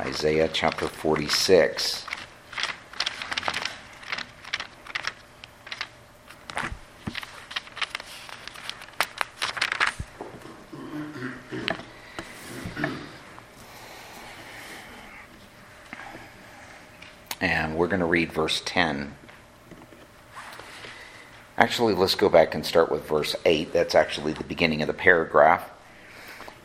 Isaiah chapter 46. And we're going to read verse 10. Actually, let's go back and start with verse 8. That's actually the beginning of the paragraph.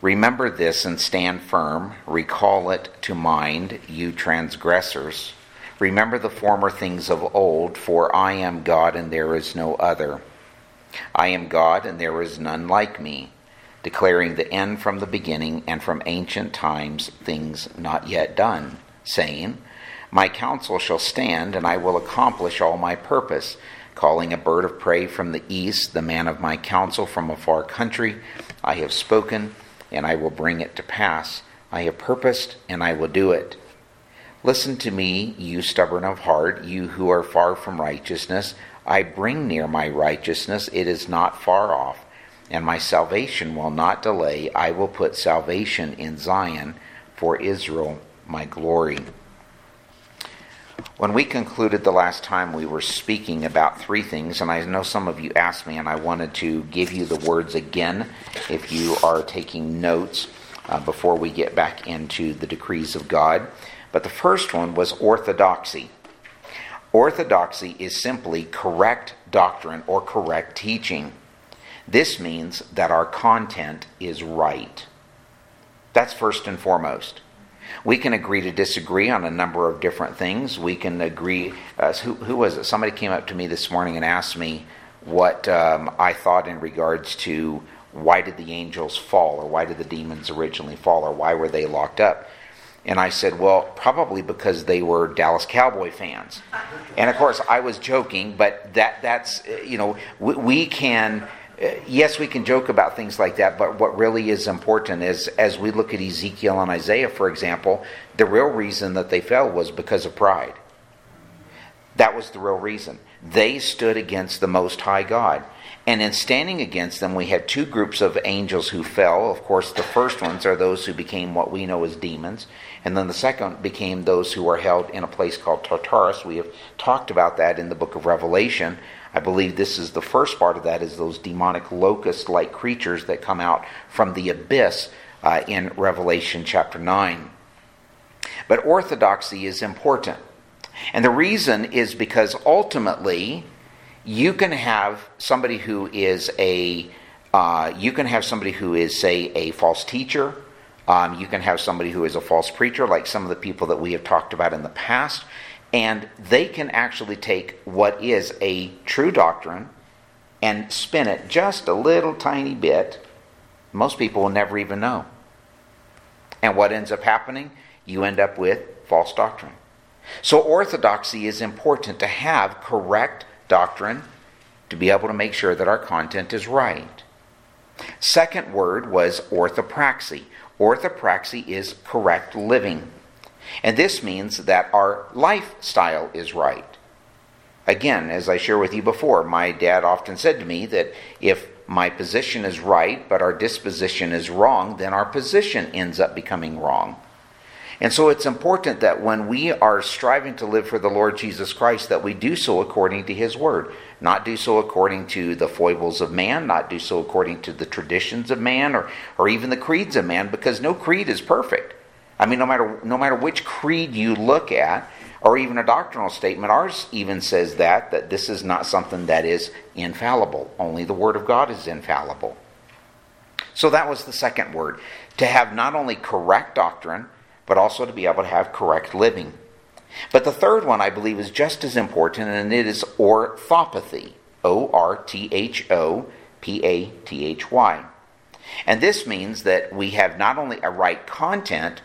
Remember this and stand firm. Recall it to mind, you transgressors. Remember the former things of old, for I am God and there is no other. I am God and there is none like me, declaring the end from the beginning and from ancient times things not yet done, saying, My counsel shall stand and I will accomplish all my purpose calling a bird of prey from the east, the man of my counsel from a far country. I have spoken, and I will bring it to pass. I have purposed, and I will do it. Listen to me, you stubborn of heart, you who are far from righteousness. I bring near my righteousness, it is not far off, and my salvation will not delay. I will put salvation in Zion for Israel, my glory. When we concluded the last time, we were speaking about three things, and I know some of you asked me, and I wanted to give you the words again if you are taking notes uh, before we get back into the decrees of God. But the first one was orthodoxy. Orthodoxy is simply correct doctrine or correct teaching. This means that our content is right. That's first and foremost. We can agree to disagree on a number of different things. We can agree. Uh, who, who, was it? Somebody came up to me this morning and asked me what um, I thought in regards to why did the angels fall, or why did the demons originally fall, or why were they locked up. And I said, well, probably because they were Dallas Cowboy fans. And of course, I was joking, but that that's you know we, we can Uh, yes, we can joke about things like that, but what really is important is as we look at Ezekiel and Isaiah, for example, the real reason that they fell was because of pride. That was the real reason. They stood against the Most High God. And in standing against them, we had two groups of angels who fell. Of course, the first ones are those who became what we know as demons. And then the second became those who were held in a place called Tartarus. We have talked about that in the book of Revelation. I believe this is the first part of that is those demonic locust like creatures that come out from the abyss uh, in Revelation chapter 9. But orthodoxy is important. And the reason is because ultimately you can have somebody who is a uh, you can have somebody who is say a false teacher um, you can have somebody who is a false preacher like some of the people that we have talked about in the past and they can actually take what is a true doctrine and spin it just a little tiny bit. Most people will never even know. And what ends up happening? You end up with false doctrine. So, orthodoxy is important to have correct doctrine to be able to make sure that our content is right. Second word was orthopraxy. Orthopraxy is correct living. And this means that our lifestyle is right. Again, as I shared with you before, my dad often said to me that if my position is right, but our disposition is wrong, then our position ends up becoming wrong. And so it's important that when we are striving to live for the Lord Jesus Christ, that we do so according to His Word. Not do so according to the foibles of man, not do so according to the traditions of man or, or even the creeds of man, because no creed is perfect. I mean, no matter, no matter which creed you look at, or even a doctrinal statement, ours even says that, that this is not something that is infallible. Only the Word of God is infallible. So that was the second word. To have not only correct doctrine, but also to be able to have correct living. But the third one I believe is just as important, and it is orthopathy. O R T H O P A T H Y. And this means that we have not only a right content,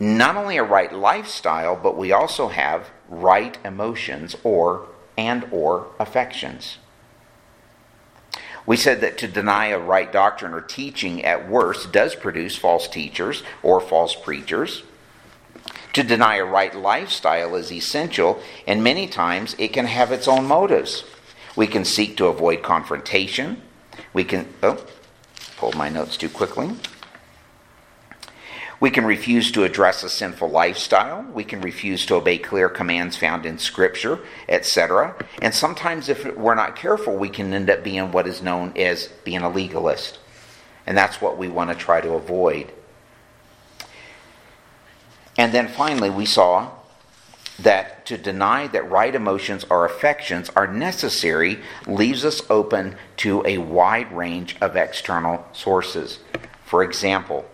not only a right lifestyle, but we also have right emotions or and or affections. We said that to deny a right doctrine or teaching at worst does produce false teachers or false preachers. To deny a right lifestyle is essential, and many times it can have its own motives. We can seek to avoid confrontation. We can, oh, pulled my notes too quickly. We can refuse to address a sinful lifestyle. We can refuse to obey clear commands found in Scripture, etc. And sometimes, if we're not careful, we can end up being what is known as being a legalist. And that's what we want to try to avoid. And then finally, we saw that to deny that right emotions or affections are necessary leaves us open to a wide range of external sources. For example,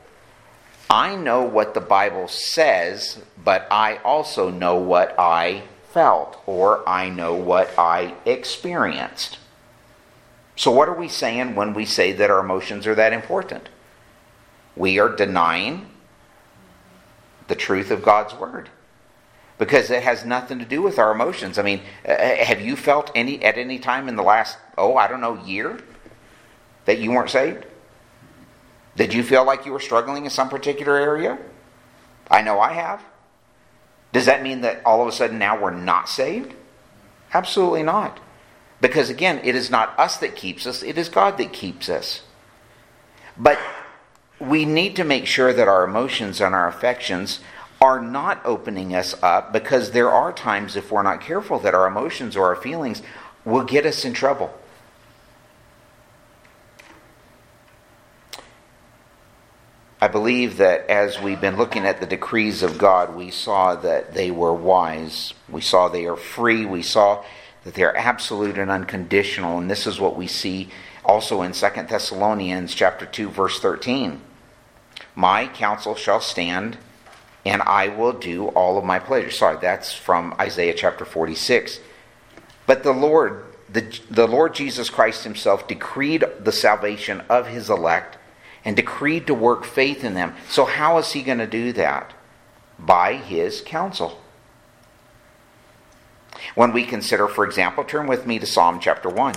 I know what the Bible says, but I also know what I felt or I know what I experienced. So, what are we saying when we say that our emotions are that important? We are denying the truth of God's Word because it has nothing to do with our emotions. I mean, uh, uh, have you felt any at any time in the last oh I don't know year that you weren't saved? Did you feel like you were struggling in some particular area? I know I have. Does that mean that all of a sudden now we're not saved? Absolutely not. Because again, it is not us that keeps us, it is God that keeps us. But we need to make sure that our emotions and our affections are not opening us up because there are times, if we're not careful, that our emotions or our feelings will get us in trouble. I believe that as we've been looking at the decrees of God, we saw that they were wise. We saw they are free. We saw that they are absolute and unconditional. And this is what we see also in 2 Thessalonians chapter 2 verse 13. My counsel shall stand and I will do all of my pleasure. Sorry, that's from Isaiah chapter 46. But the Lord, the, the Lord Jesus Christ himself decreed the salvation of his elect and decreed to work faith in them. So, how is he going to do that? By his counsel. When we consider, for example, turn with me to Psalm chapter 1.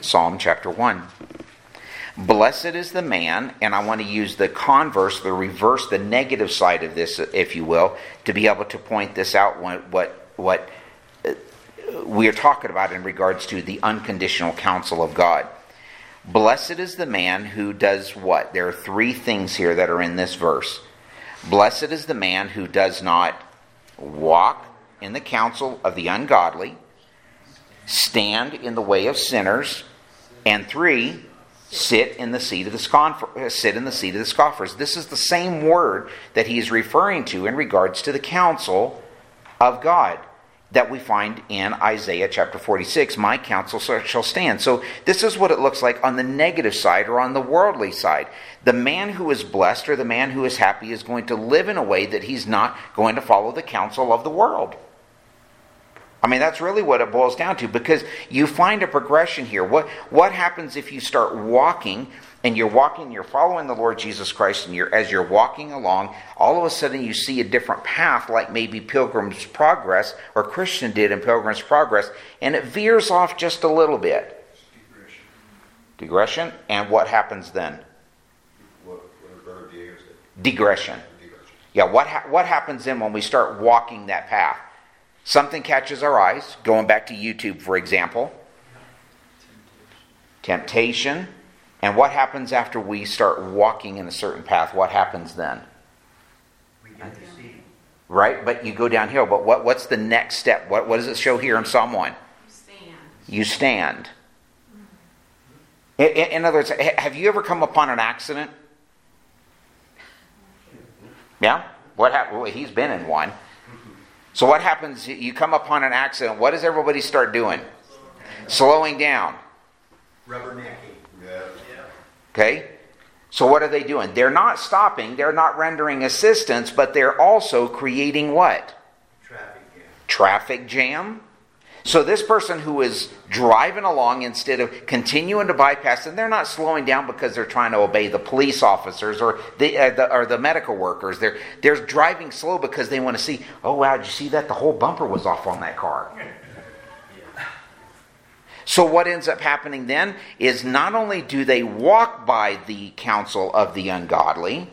Psalm chapter 1. Blessed is the man, and I want to use the converse, the reverse, the negative side of this, if you will, to be able to point this out what, what, uh, we are talking about in regards to the unconditional counsel of God. Blessed is the man who does what? There are three things here that are in this verse. Blessed is the man who does not walk in the counsel of the ungodly, stand in the way of sinners, and three, sit in the seat of the scoffer, uh, sit in the seat of the scoffers. This is the same word that he is referring to in regards to the counsel of God that we find in Isaiah chapter 46. My counsel shall stand. So this is what it looks like on the negative side or on the worldly side. The man who is blessed or the man who is happy is going to live in a way that he's not going to follow the counsel of the world. I mean, that's really what it boils down to because you find a progression here. What, what happens if you start walking and you're walking, you're following the Lord Jesus Christ, and you're, as you're walking along, all of a sudden you see a different path, like maybe Pilgrim's Progress or Christian did in Pilgrim's Progress, and it veers off just a little bit. Digression. Digression. And what happens then? What, what Digression. Digression. Yeah, what, ha- what happens then when we start walking that path? Something catches our eyes, going back to YouTube, for example. Temptation. And what happens after we start walking in a certain path? What happens then? Right? But you go downhill. But what, what's the next step? What, what does it show here in Psalm 1? You stand. You stand. In, in other words, have you ever come upon an accident? Yeah? What happened? Well, he's been in one. So what happens? You come upon an accident. What does everybody start doing? Slowing down. Rubbernecking. Yeah. Okay? So what are they doing? They're not stopping, they're not rendering assistance, but they're also creating what? Traffic jam. Traffic jam. So this person who is driving along instead of continuing to bypass, and they're not slowing down because they're trying to obey the police officers or the, uh, the, or the medical workers. They're they're driving slow because they want to see. Oh wow! Did you see that? The whole bumper was off on that car. So what ends up happening then is not only do they walk by the counsel of the ungodly,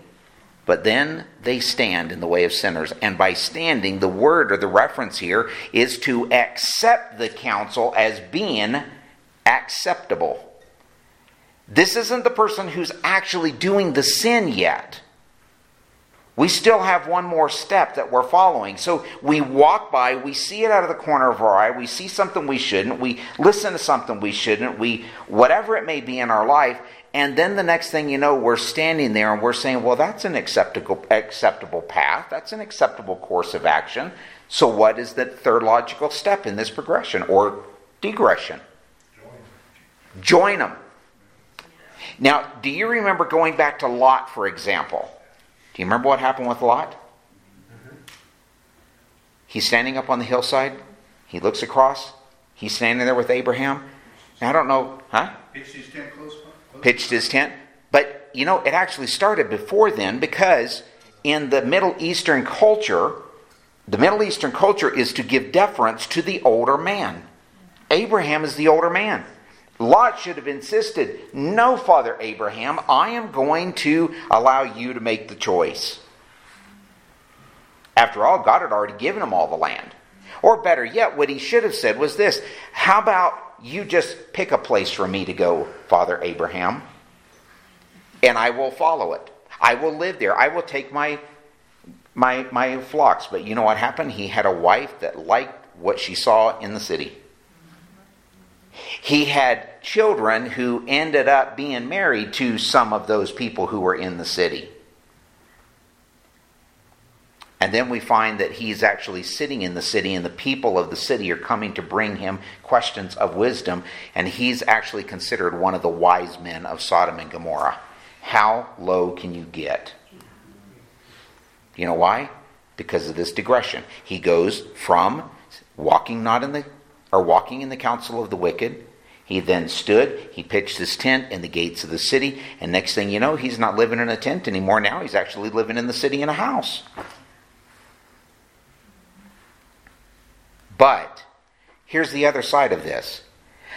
but then they stand in the way of sinners. And by standing, the word or the reference here is to accept the counsel as being acceptable. This isn't the person who's actually doing the sin yet. We still have one more step that we're following. So we walk by, we see it out of the corner of our eye, we see something we shouldn't, we listen to something we shouldn't, we whatever it may be in our life, and then the next thing you know, we're standing there and we're saying, well, that's an acceptable acceptable path, that's an acceptable course of action. So what is the third logical step in this progression or digression? Join, them. Now, do you remember going back to Lot, for example? Do you remember what happened with Lot? He's standing up on the hillside. He looks across. He's standing there with Abraham. Now, I don't know, huh? Pitched his tent close. close. Pitched his tent. But, you know, it actually started before then because in the Middle Eastern culture, the Middle Eastern culture is to give deference to the older man. Abraham is the older man. Lot should have insisted, No, Father Abraham, I am going to allow you to make the choice. After all, God had already given him all the land. Or better yet, what he should have said was this How about you just pick a place for me to go, Father Abraham, and I will follow it. I will live there. I will take my my my flocks. But you know what happened? He had a wife that liked what she saw in the city. He had children who ended up being married to some of those people who were in the city. And then we find that he's actually sitting in the city, and the people of the city are coming to bring him questions of wisdom, and he's actually considered one of the wise men of Sodom and Gomorrah. How low can you get? You know why? Because of this digression. He goes from walking not in the or walking in the counsel of the wicked he then stood, he pitched his tent in the gates of the city, and next thing you know, he's not living in a tent anymore. Now he's actually living in the city in a house. But here's the other side of this.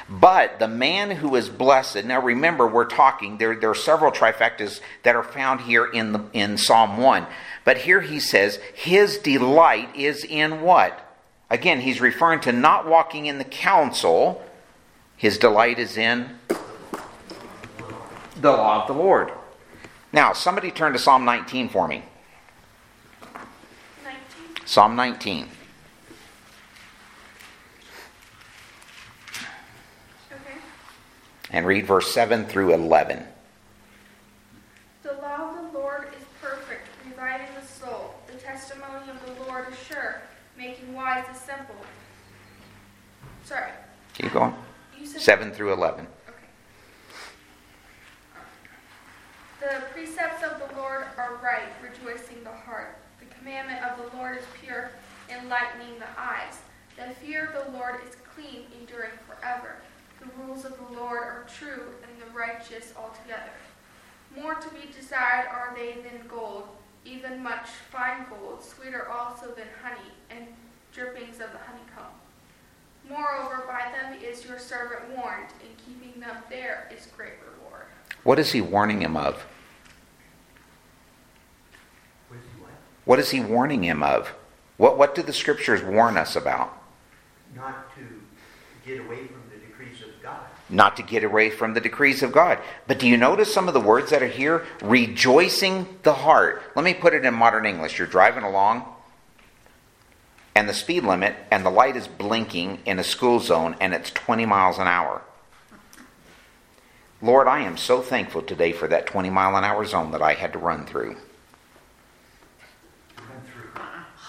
But the man who is blessed, now remember, we're talking, there, there are several trifectas that are found here in, the, in Psalm 1. But here he says, his delight is in what? Again, he's referring to not walking in the counsel his delight is in the law of the Lord. Now, somebody turn to Psalm 19 for me. 19. Psalm 19. Okay. And read verse 7 through 11. The law of the Lord is perfect, reviving the soul. The testimony of the Lord is sure, making wise the simple. Sorry. Keep going. 7 through 11. Okay. The precepts of the Lord are right, rejoicing the heart. The commandment of the Lord is pure, enlightening the eyes. The fear of the Lord is clean, enduring forever. The rules of the Lord are true, and the righteous altogether. More to be desired are they than gold, even much fine gold, sweeter also than honey, and drippings of the honeycomb. Moreover, by them is your servant warned, and keeping them there is great reward. What is he warning him of? What is he warning him of? What, what do the scriptures warn us about? Not to get away from the decrees of God. Not to get away from the decrees of God. But do you notice some of the words that are here? Rejoicing the heart. Let me put it in modern English. You're driving along and the speed limit and the light is blinking in a school zone and it's 20 miles an hour. Lord, I am so thankful today for that 20 mile an hour zone that I had to run through. Run through.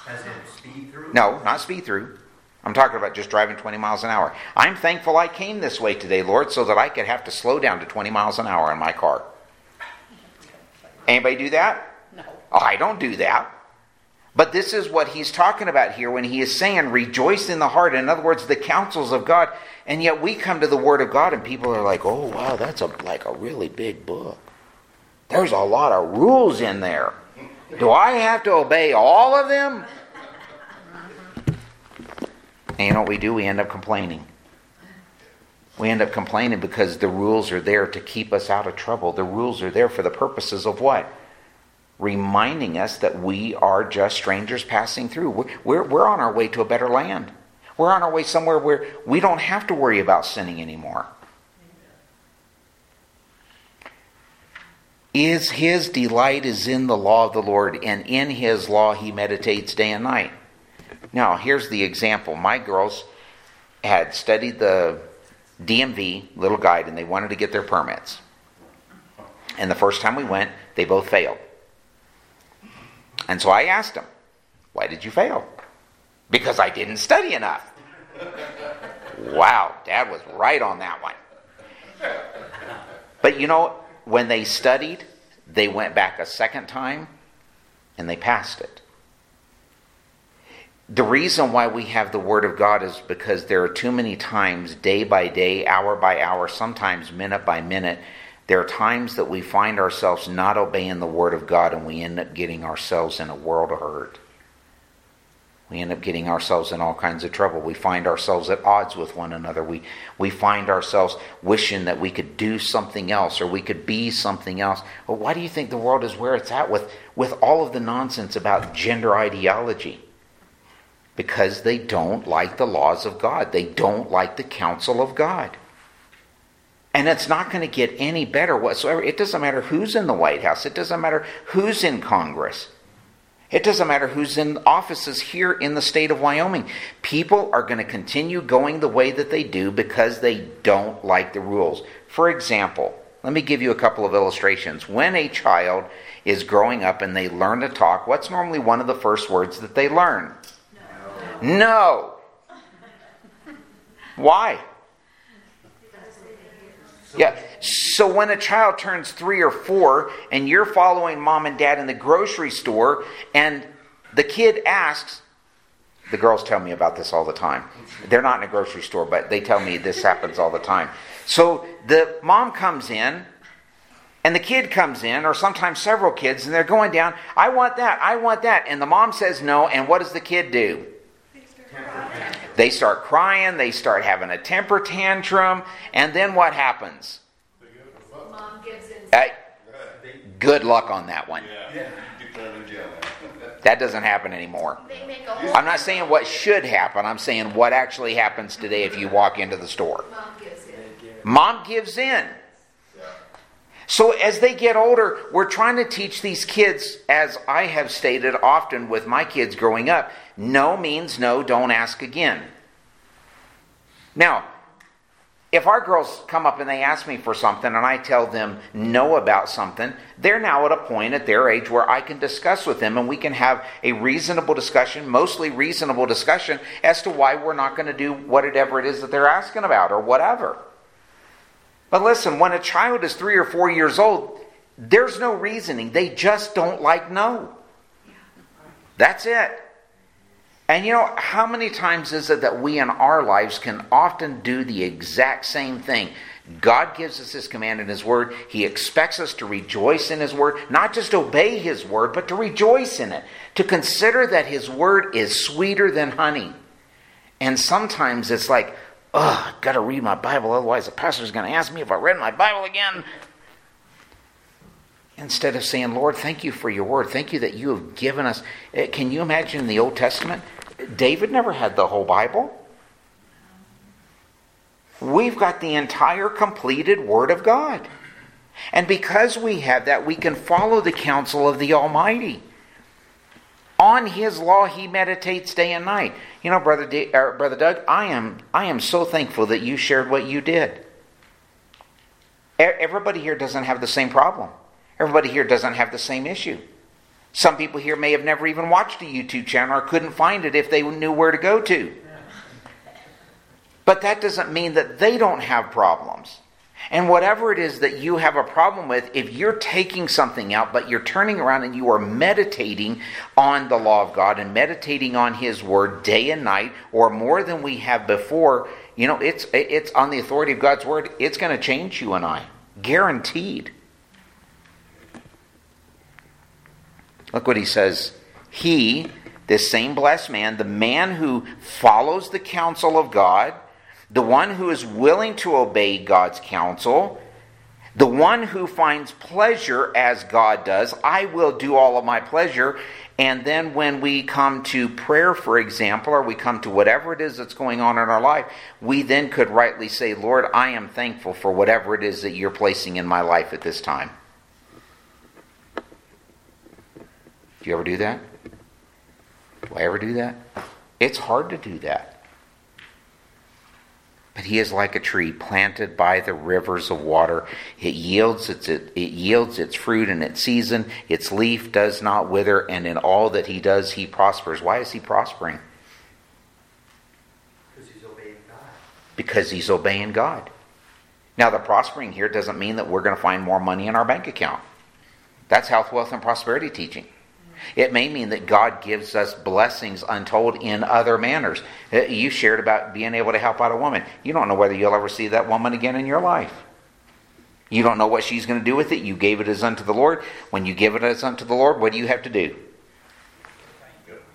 As in speed through? No, not speed through. I'm talking about just driving 20 miles an hour. I'm thankful I came this way today, Lord, so that I could have to slow down to 20 miles an hour in my car. Anybody do that? No. Oh, I don't do that. But this is what he's talking about here when he is saying, rejoice in the heart. In other words, the counsels of God. And yet we come to the Word of God and people are like, oh, wow, that's a, like a really big book. There's a lot of rules in there. Do I have to obey all of them? And you know what we do? We end up complaining. We end up complaining because the rules are there to keep us out of trouble. The rules are there for the purposes of what? reminding us that we are just strangers passing through. We're, we're, we're on our way to a better land. We're on our way somewhere where we don't have to worry about sinning anymore. Is his delight is in the law of the Lord, and in his law he meditates day and night. Now, here's the example. My girls had studied the DMV little guide and they wanted to get their permits. And the first time we went, they both failed. And so I asked them, Why did you fail? Because I didn't study enough. wow, Dad was right on that one. But you know, when they studied, they went back a second time and they passed it. The reason why we have the Word of God is because there are too many times, day by day, hour by hour, sometimes minute by minute, there are times that we find ourselves not obeying the Word of God and we end up getting ourselves in a world of hurt. We end up getting ourselves in all kinds of trouble. We find ourselves at odds with one another. We, we find ourselves wishing that we could do something else or we could be something else. Well, why do you think the world is where it's at with, with all of the nonsense about gender ideology? Because they don't like the laws of God, they don't like the counsel of God. And it's not going to get any better whatsoever. It doesn't matter who's in the White House, it doesn't matter who's in Congress. It doesn't matter who's in offices here in the state of Wyoming. People are going to continue going the way that they do because they don't like the rules. For example, let me give you a couple of illustrations. When a child is growing up and they learn to talk, what's normally one of the first words that they learn? No. Why? Yeah. So when a child turns three or four and you're following mom and dad in the grocery store and the kid asks, the girls tell me about this all the time. They're not in a grocery store, but they tell me this happens all the time. So the mom comes in and the kid comes in, or sometimes several kids, and they're going down, I want that, I want that. And the mom says no, and what does the kid do? They start crying, they start having a temper tantrum, and then what happens? Mom gives in. Hey, good luck on that one. That doesn't happen anymore. I'm not saying what should happen, I'm saying what actually happens today if you walk into the store. Mom gives in. Mom gives in. So, as they get older, we're trying to teach these kids, as I have stated often with my kids growing up, no means no, don't ask again. Now, if our girls come up and they ask me for something and I tell them no about something, they're now at a point at their age where I can discuss with them and we can have a reasonable discussion, mostly reasonable discussion, as to why we're not going to do whatever it is that they're asking about or whatever. But listen, when a child is three or four years old, there's no reasoning. They just don't like no. That's it. And you know, how many times is it that we in our lives can often do the exact same thing? God gives us His command in His Word. He expects us to rejoice in His Word, not just obey His Word, but to rejoice in it, to consider that His Word is sweeter than honey. And sometimes it's like, oh, I've got to read my Bible, otherwise the pastor's going to ask me if I read my Bible again. Instead of saying, Lord, thank you for your word. Thank you that you have given us. Eh, can you imagine in the Old Testament? David never had the whole Bible. We've got the entire completed Word of God. And because we have that, we can follow the counsel of the Almighty. On his law he meditates day and night. You know, brother, D, brother Doug, I am I am so thankful that you shared what you did. Everybody here doesn't have the same problem. Everybody here doesn't have the same issue. Some people here may have never even watched a YouTube channel or couldn't find it if they knew where to go to. But that doesn't mean that they don't have problems. And whatever it is that you have a problem with, if you're taking something out, but you're turning around and you are meditating on the law of God and meditating on His Word day and night, or more than we have before, you know, it's, it's on the authority of God's Word, it's going to change you and I. Guaranteed. Look what he says. He, this same blessed man, the man who follows the counsel of God, the one who is willing to obey God's counsel, The one who finds pleasure as God does, I will do all of my pleasure. And then when we come to prayer, for example, or we come to whatever it is that's going on in our life, we then could rightly say, Lord, I am thankful for whatever it is that you're placing in my life at this time. Do you ever do that? Do I ever do that? It's hard to do that. But he is like a tree planted by the rivers of water. It yields its, it, it, yields its fruit in its season. Its leaf does not wither, and in all that he does, he prospers. Why is he prospering? Because he's obeying God. Because he's obeying God. Now, the prospering here doesn't mean that we're going to find more money in our bank account. That's health, wealth, and prosperity teaching. It may mean that God gives us blessings untold in other manners. Uh, you shared about being able to help out a woman. You don't know whether you'll ever see that woman again in your life. You don't know what she's going to do with it. You gave it as unto the Lord. When you give it as unto the Lord, what do you have to do?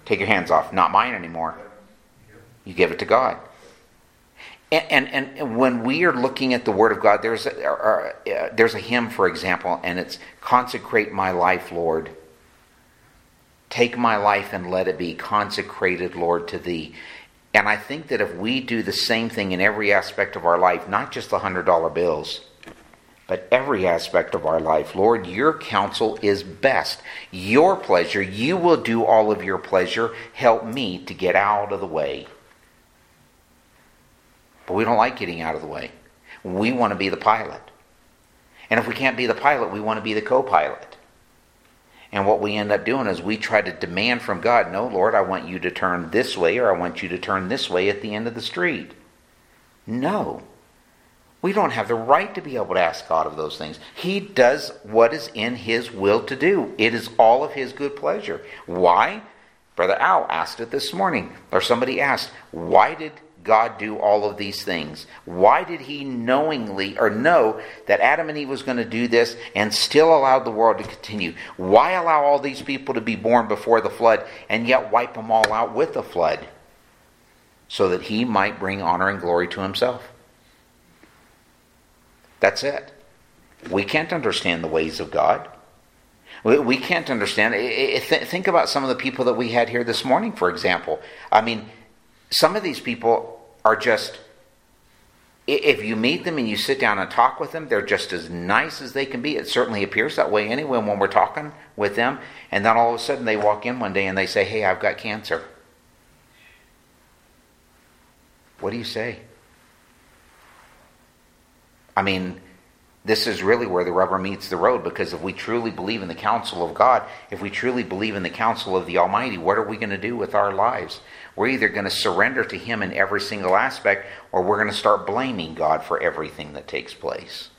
Take your hands off. Not mine anymore. You give it to God. And, and, and when we are looking at the Word of God, there's a, uh, there's a hymn, for example, and it's Consecrate My Life, Lord. Take my life and let it be consecrated, Lord, to thee. And I think that if we do the same thing in every aspect of our life, not just the $100 bills, but every aspect of our life, Lord, your counsel is best. Your pleasure, you will do all of your pleasure. Help me to get out of the way. But we don't like getting out of the way. We want to be the pilot. And if we can't be the pilot, we want to be the co pilot. And what we end up doing is we try to demand from God, no, Lord, I want you to turn this way or I want you to turn this way at the end of the street. No. We don't have the right to be able to ask God of those things. He does what is in His will to do, it is all of His good pleasure. Why? Brother Al asked it this morning, or somebody asked, why did God do all of these things? Why did he knowingly or know that Adam and Eve was going to do this and still allowed the world to continue? Why allow all these people to be born before the flood and yet wipe them all out with the flood? So that he might bring honor and glory to himself. That's it. We can't understand the ways of God. We can't understand. Think about some of the people that we had here this morning, for example. I mean, some of these people are just if you meet them and you sit down and talk with them, they're just as nice as they can be. It certainly appears that way anyway when we're talking with them. And then all of a sudden they walk in one day and they say, Hey, I've got cancer. What do you say? I mean, this is really where the rubber meets the road because if we truly believe in the counsel of God, if we truly believe in the counsel of the Almighty, what are we going to do with our lives? We're either going to surrender to Him in every single aspect or we're going to start blaming God for everything that takes place.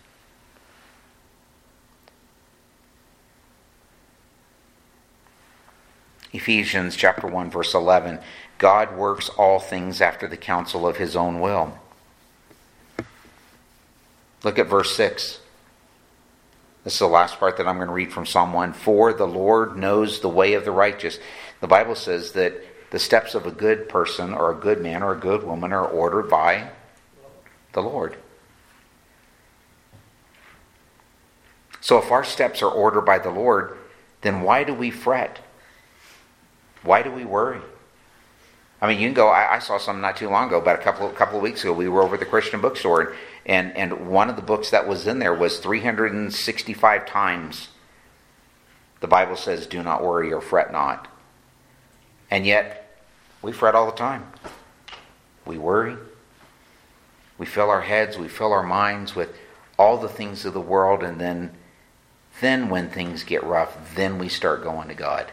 Ephesians chapter 1 verse 11 God works all things after the counsel of his own will. Look at verse 6. This is the last part that I'm going to read from Psalm 1. For the Lord knows the way of the righteous. The Bible says that the steps of a good person or a good man or a good woman are ordered by the Lord. So if our steps are ordered by the Lord, then why do we fret? Why do we worry? I mean, you can go. I, I, saw some not too long ago, about a couple couple of weeks ago. We were over at the Christian bookstore, and and one of the books that was in there was 365 times. The Bible says, "Do not worry or fret not." And yet, we fret all the time. We worry. We fill our heads, we fill our minds with all the things of the world, and then, then when things get rough, then we start going to God.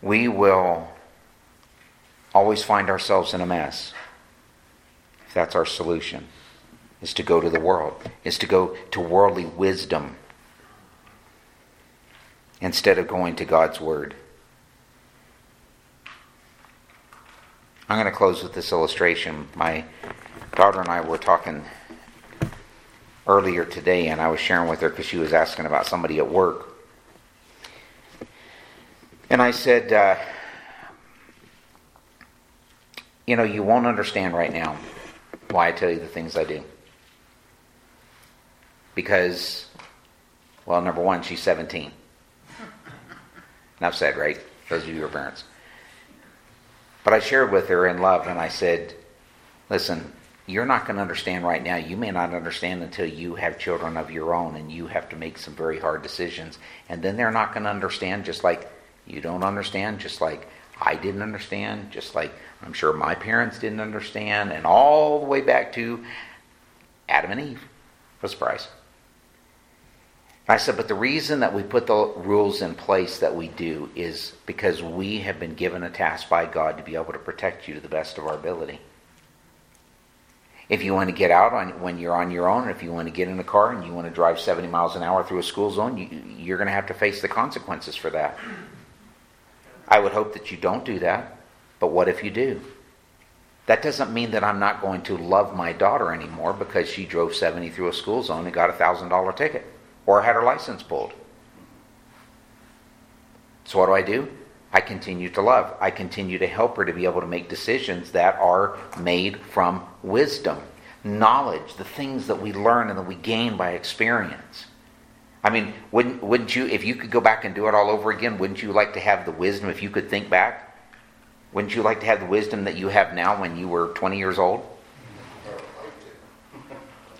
We will always find ourselves in a mess. If that's our solution, is to go to the world, is to go to worldly wisdom instead of going to God's Word. I'm going to close with this illustration. My daughter and I were talking earlier today, and I was sharing with her because she was asking about somebody at work. And I said, uh, You know, you won't understand right now why I tell you the things I do. Because, well, number one, she's 17. Enough said, right? Those of you who are parents. But I shared with her in love, and I said, listen, you're not going to understand right now. You may not understand until you have children of your own and you have to make some very hard decisions. And then they're not going to understand, just like you don't understand, just like I didn't understand, just like I'm sure my parents didn't understand, and all the way back to Adam and Eve. No surprise. I said, but the reason that we put the rules in place that we do is because we have been given a task by God to be able to protect you to the best of our ability. If you want to get out on, when you're on your own, if you want to get in a car and you want to drive 70 miles an hour through a school zone, you, you're going to have to face the consequences for that. I would hope that you don't do that, but what if you do? That doesn't mean that I'm not going to love my daughter anymore because she drove 70 through a school zone and got a $1,000 ticket or had her license pulled. So, what do I do? I continue to love. I continue to help her to be able to make decisions that are made from wisdom, knowledge, the things that we learn and that we gain by experience. I mean, wouldn't, wouldn't you, if you could go back and do it all over again, wouldn't you like to have the wisdom, if you could think back? Wouldn't you like to have the wisdom that you have now when you were 20 years old?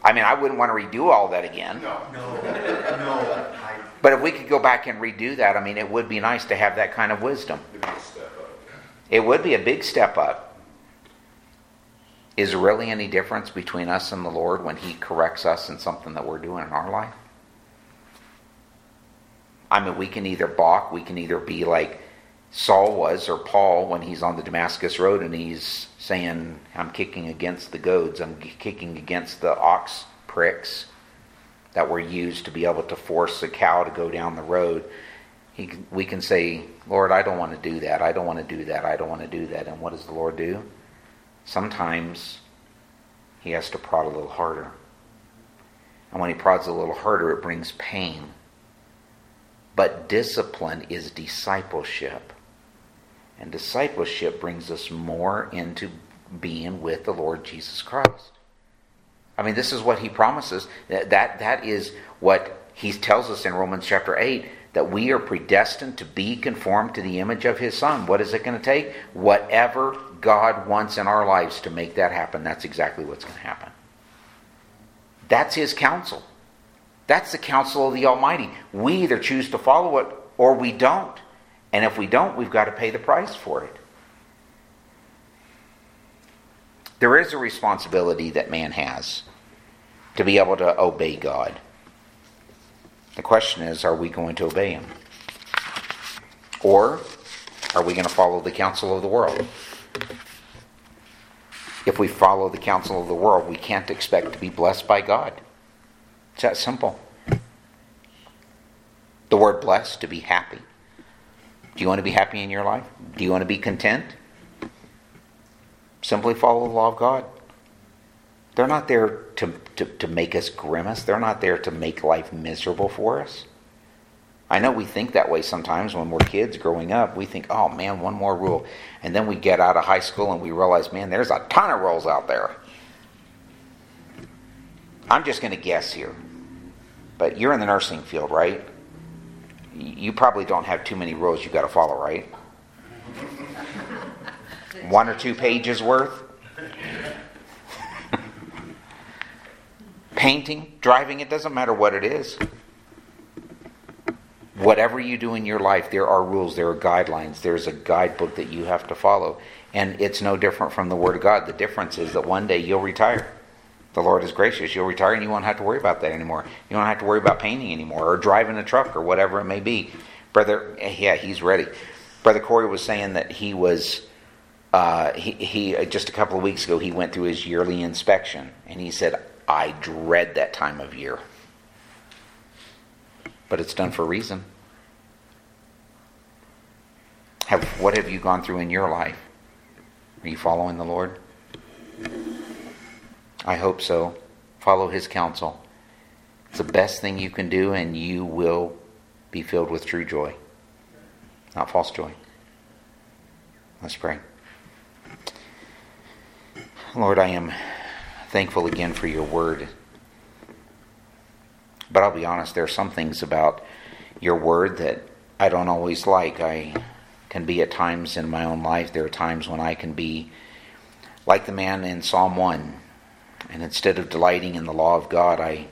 I mean, I wouldn't want to redo all that again. No, no, no. I, But if we could go back and redo that, I mean, it would be nice to have that kind of wisdom. It would be a big step up. Is there really any difference between us and the Lord when He corrects us in something that we're doing in our life? I mean, we can either balk, we can either be like Saul was, or Paul when he's on the Damascus Road and he's saying, I'm kicking against the goads, I'm kicking against the ox pricks that were used to be able to force a cow to go down the road. He, we can say, Lord, I don't want to do that. I don't want to do that. I don't want to do that. And what does the Lord do? Sometimes he has to prod a little harder. And when he prods a little harder, it brings pain. But discipline is discipleship. And discipleship brings us more into being with the Lord Jesus Christ. I mean, this is what he promises. That, that, that is what he tells us in Romans chapter 8 that we are predestined to be conformed to the image of his Son. What is it going to take? Whatever God wants in our lives to make that happen, that's exactly what's going to happen. That's his counsel. That's the counsel of the Almighty. We either choose to follow it or we don't. And if we don't, we've got to pay the price for it. There is a responsibility that man has to be able to obey God. The question is are we going to obey him? Or are we going to follow the counsel of the world? If we follow the counsel of the world, we can't expect to be blessed by God. It's that simple. The word blessed, to be happy. Do you want to be happy in your life? Do you want to be content? Simply follow the law of God. They're not there to, to, to make us grimace. They're not there to make life miserable for us. I know we think that way sometimes when we're kids growing up. We think, oh man, one more rule. And then we get out of high school and we realize, man, there's a ton of rules out there. I'm just going to guess here. But you're in the nursing field, right? You probably don't have too many rules you've got to follow, right? One or two pages worth? Painting, driving, it doesn't matter what it is. Whatever you do in your life, there are rules, there are guidelines, there's a guidebook that you have to follow. And it's no different from the Word of God. The difference is that one day you'll retire. The Lord is gracious. You'll retire and you won't have to worry about that anymore. You won't have to worry about painting anymore or driving a truck or whatever it may be. Brother, yeah, he's ready. Brother Corey was saying that he was, uh, he, he, just a couple of weeks ago, he went through his yearly inspection and he said, I dread that time of year. But it's done for a reason. Have, what have you gone through in your life? Are you following the Lord? I hope so. Follow his counsel. It's the best thing you can do, and you will be filled with true joy, not false joy. Let's pray. Lord, I am thankful again for your word. But I'll be honest, there are some things about your word that I don't always like. I can be at times in my own life, there are times when I can be like the man in Psalm 1. And instead of delighting in the law of God, I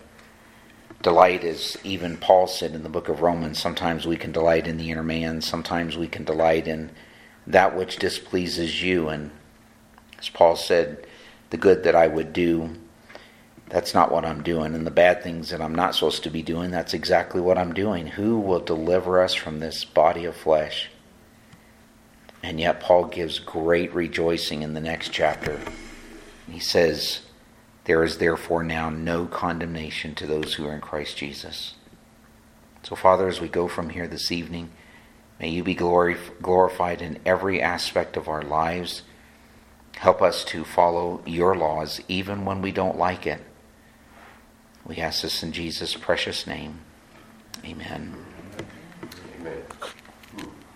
delight, as even Paul said in the book of Romans, sometimes we can delight in the inner man, sometimes we can delight in that which displeases you. And as Paul said, the good that I would do, that's not what I'm doing. And the bad things that I'm not supposed to be doing, that's exactly what I'm doing. Who will deliver us from this body of flesh? And yet, Paul gives great rejoicing in the next chapter. He says, There is therefore now no condemnation to those who are in Christ Jesus. So, Father, as we go from here this evening, may you be glorified in every aspect of our lives. Help us to follow your laws even when we don't like it. We ask this in Jesus' precious name. Amen.